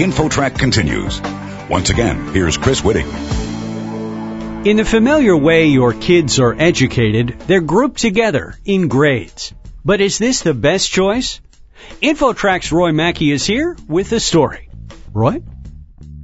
InfoTrack continues. Once again, here's Chris Whitting. In the familiar way your kids are educated, they're grouped together in grades. But is this the best choice? InfoTrack's Roy Mackey is here with the story. Roy?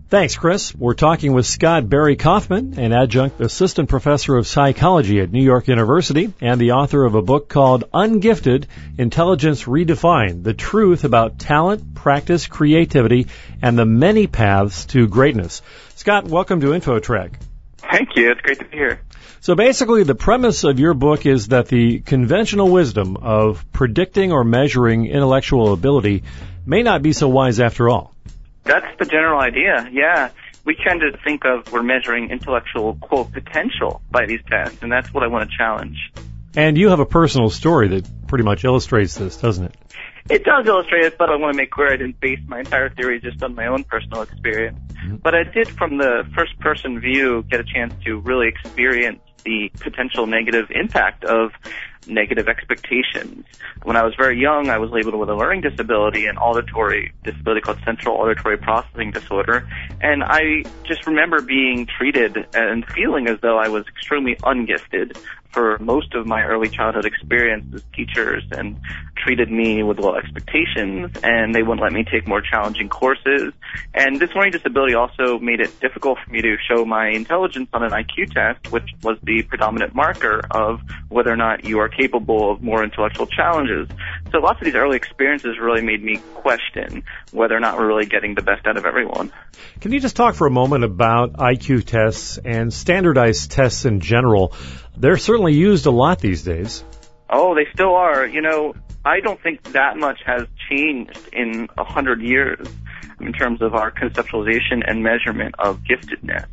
Thanks, Chris. We're talking with Scott Barry Kaufman, an adjunct assistant professor of psychology at New York University and the author of a book called Ungifted Intelligence Redefined The Truth About Talent, Practice, Creativity, and the Many Paths to Greatness. Scott, welcome to InfoTrack. Thank you. It's great to be here. So basically, the premise of your book is that the conventional wisdom of predicting or measuring intellectual ability may not be so wise after all. That's the general idea, yeah. We tend to think of we're measuring intellectual, quote, potential by these tests, and that's what I want to challenge. And you have a personal story that pretty much illustrates this, doesn't it? It does illustrate it, but I want to make clear I didn't base my entire theory just on my own personal experience. Mm-hmm. But I did, from the first person view, get a chance to really experience the potential negative impact of negative expectations. When I was very young, I was labeled with a learning disability, an auditory disability called central auditory processing disorder. And I just remember being treated and feeling as though I was extremely ungifted for most of my early childhood experience as teachers and treated me with low expectations and they wouldn't let me take more challenging courses. And this learning disability also made it difficult for me to show my intelligence on an IQ test, which was the predominant marker of whether or not you are capable of more intellectual challenges. So lots of these early experiences really made me question whether or not we're really getting the best out of everyone. Can you just talk for a moment about IQ tests and standardized tests in general? They're certainly used a lot these days. Oh, they still are. You know, I don't think that much has changed in a hundred years in terms of our conceptualization and measurement of giftedness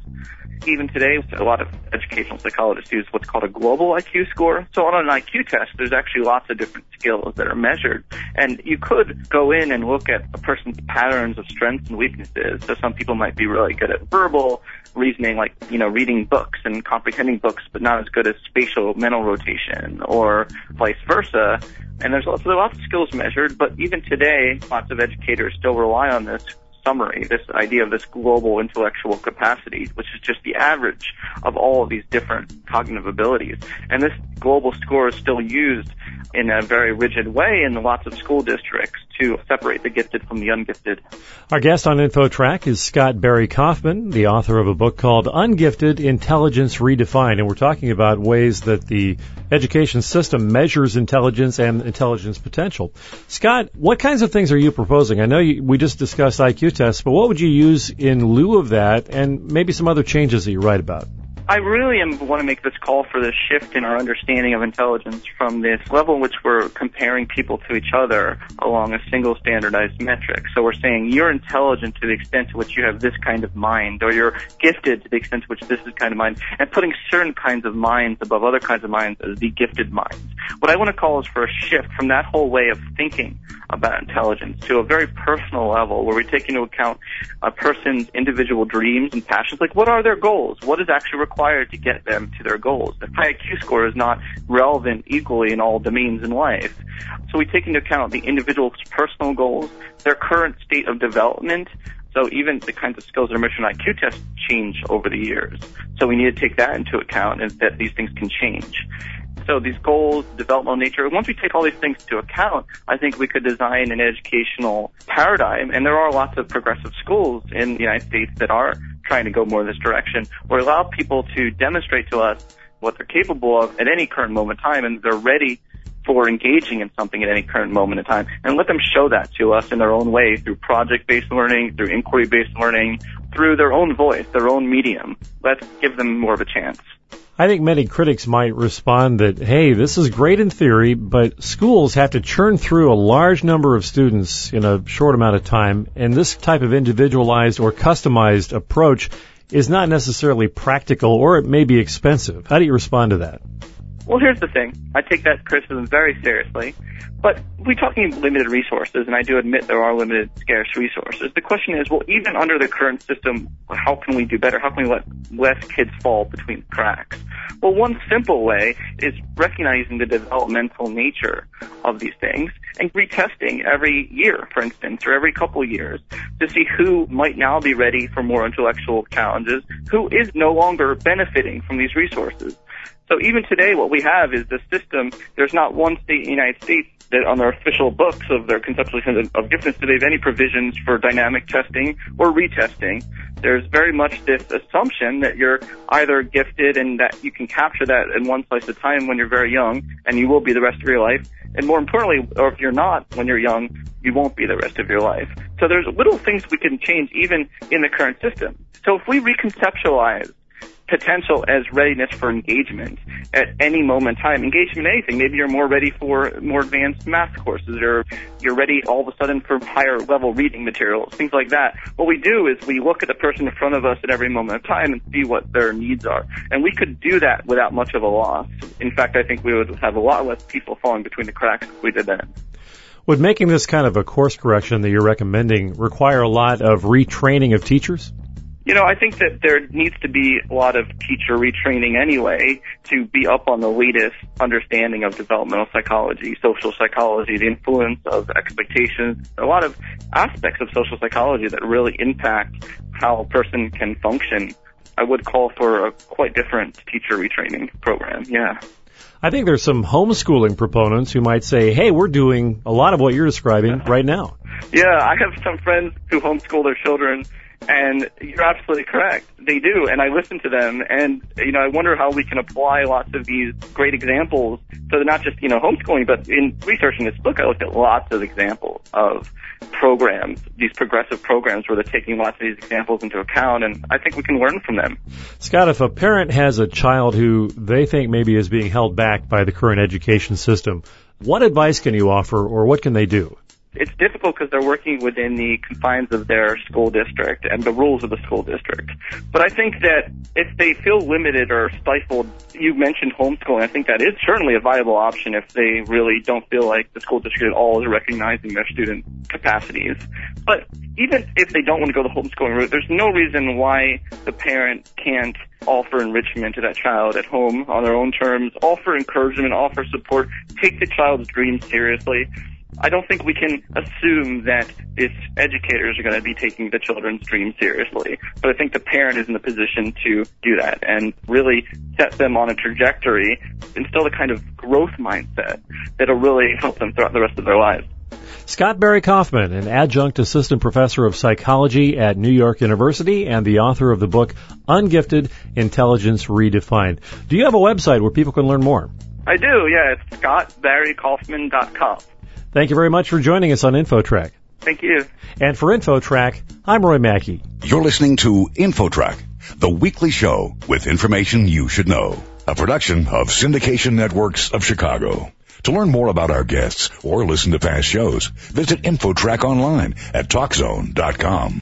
even today, a lot of educational psychologists use what's called a global IQ score. So on an IQ test, there's actually lots of different skills that are measured. And you could go in and look at a person's patterns of strengths and weaknesses. So some people might be really good at verbal reasoning, like, you know, reading books and comprehending books, but not as good as spatial mental rotation or vice versa. And there's lots, lots of skills measured, but even today, lots of educators still rely on this summary, this idea of this global intellectual capacity, which is just the average of all of these different cognitive abilities. And this global score is still used in a very rigid way in lots of school districts to separate the gifted from the ungifted. Our guest on InfoTrack is Scott Barry Kaufman, the author of a book called Ungifted Intelligence Redefined. And we're talking about ways that the education system measures intelligence and intelligence potential. Scott, what kinds of things are you proposing? I know you, we just discussed IQ tests, but what would you use in lieu of that and maybe some other changes that you write about? I really am, want to make this call for this shift in our understanding of intelligence from this level in which we're comparing people to each other along a single standardized metric. So we're saying you're intelligent to the extent to which you have this kind of mind, or you're gifted to the extent to which this is kind of mind, and putting certain kinds of minds above other kinds of minds as the gifted minds. What I want to call is for a shift from that whole way of thinking about intelligence to a very personal level where we take into account a person's individual dreams and passions. Like, what are their goals? What is actually required to get them to their goals? The high IQ score is not relevant equally in all domains in life. So we take into account the individual's personal goals, their current state of development, so even the kinds of skills that are measured in IQ tests change over the years. So we need to take that into account and that these things can change. So these goals, developmental nature, once we take all these things into account, I think we could design an educational paradigm. And there are lots of progressive schools in the United States that are trying to go more in this direction, or allow people to demonstrate to us what they're capable of at any current moment in time, and they're ready for engaging in something at any current moment in time, and let them show that to us in their own way through project-based learning, through inquiry-based learning, through their own voice, their own medium. Let's give them more of a chance. I think many critics might respond that, hey, this is great in theory, but schools have to churn through a large number of students in a short amount of time, and this type of individualized or customized approach is not necessarily practical or it may be expensive. How do you respond to that? Well, here's the thing. I take that criticism very seriously. But we're talking limited resources, and I do admit there are limited, scarce resources. The question is, well, even under the current system, how can we do better? How can we let less kids fall between the cracks? Well, one simple way is recognizing the developmental nature of these things and retesting every year, for instance, or every couple years to see who might now be ready for more intellectual challenges, who is no longer benefiting from these resources. So even today, what we have is the system. There's not one state in the United States that on their official books of their conceptualization of giftedness do they have any provisions for dynamic testing or retesting. There's very much this assumption that you're either gifted and that you can capture that in one slice of time when you're very young and you will be the rest of your life. And more importantly, or if you're not when you're young, you won't be the rest of your life. So there's little things we can change even in the current system. So if we reconceptualize potential as readiness for engagement at any moment in time. Engagement in anything. Maybe you're more ready for more advanced math courses or you're ready all of a sudden for higher level reading materials, things like that. What we do is we look at the person in front of us at every moment of time and see what their needs are. And we could do that without much of a loss. In fact, I think we would have a lot less people falling between the cracks if we did that. Would making this kind of a course correction that you're recommending require a lot of retraining of teachers? You know, I think that there needs to be a lot of teacher retraining anyway to be up on the latest understanding of developmental psychology, social psychology, the influence of expectations, a lot of aspects of social psychology that really impact how a person can function. I would call for a quite different teacher retraining program. Yeah. I think there's some homeschooling proponents who might say, hey, we're doing a lot of what you're describing right now. Yeah, I have some friends who homeschool their children and you're absolutely correct. They do, and I listen to them, and you know, I wonder how we can apply lots of these great examples. So they're not just you know homeschooling, but in researching this book, I looked at lots of examples of programs, these progressive programs, where they're taking lots of these examples into account, and I think we can learn from them. Scott, if a parent has a child who they think maybe is being held back by the current education system, what advice can you offer, or what can they do? It's difficult because they're working within the confines of their school district and the rules of the school district. But I think that if they feel limited or stifled, you mentioned homeschooling. I think that is certainly a viable option if they really don't feel like the school district at all is recognizing their student capacities. But even if they don't want to go the homeschooling route, there's no reason why the parent can't offer enrichment to that child at home on their own terms, offer encouragement, offer support, take the child's dreams seriously. I don't think we can assume that its educators are going to be taking the children's dreams seriously. But I think the parent is in the position to do that and really set them on a trajectory, instill a kind of growth mindset that'll really help them throughout the rest of their lives. Scott Barry Kaufman, an adjunct assistant professor of psychology at New York University and the author of the book Ungifted Intelligence Redefined. Do you have a website where people can learn more? I do, yeah. It's scottbarrykaufman.com. Thank you very much for joining us on InfoTrack. Thank you. And for InfoTrack, I'm Roy Mackey. You're listening to InfoTrack, the weekly show with information you should know. A production of Syndication Networks of Chicago. To learn more about our guests or listen to past shows, visit InfoTrack online at TalkZone.com.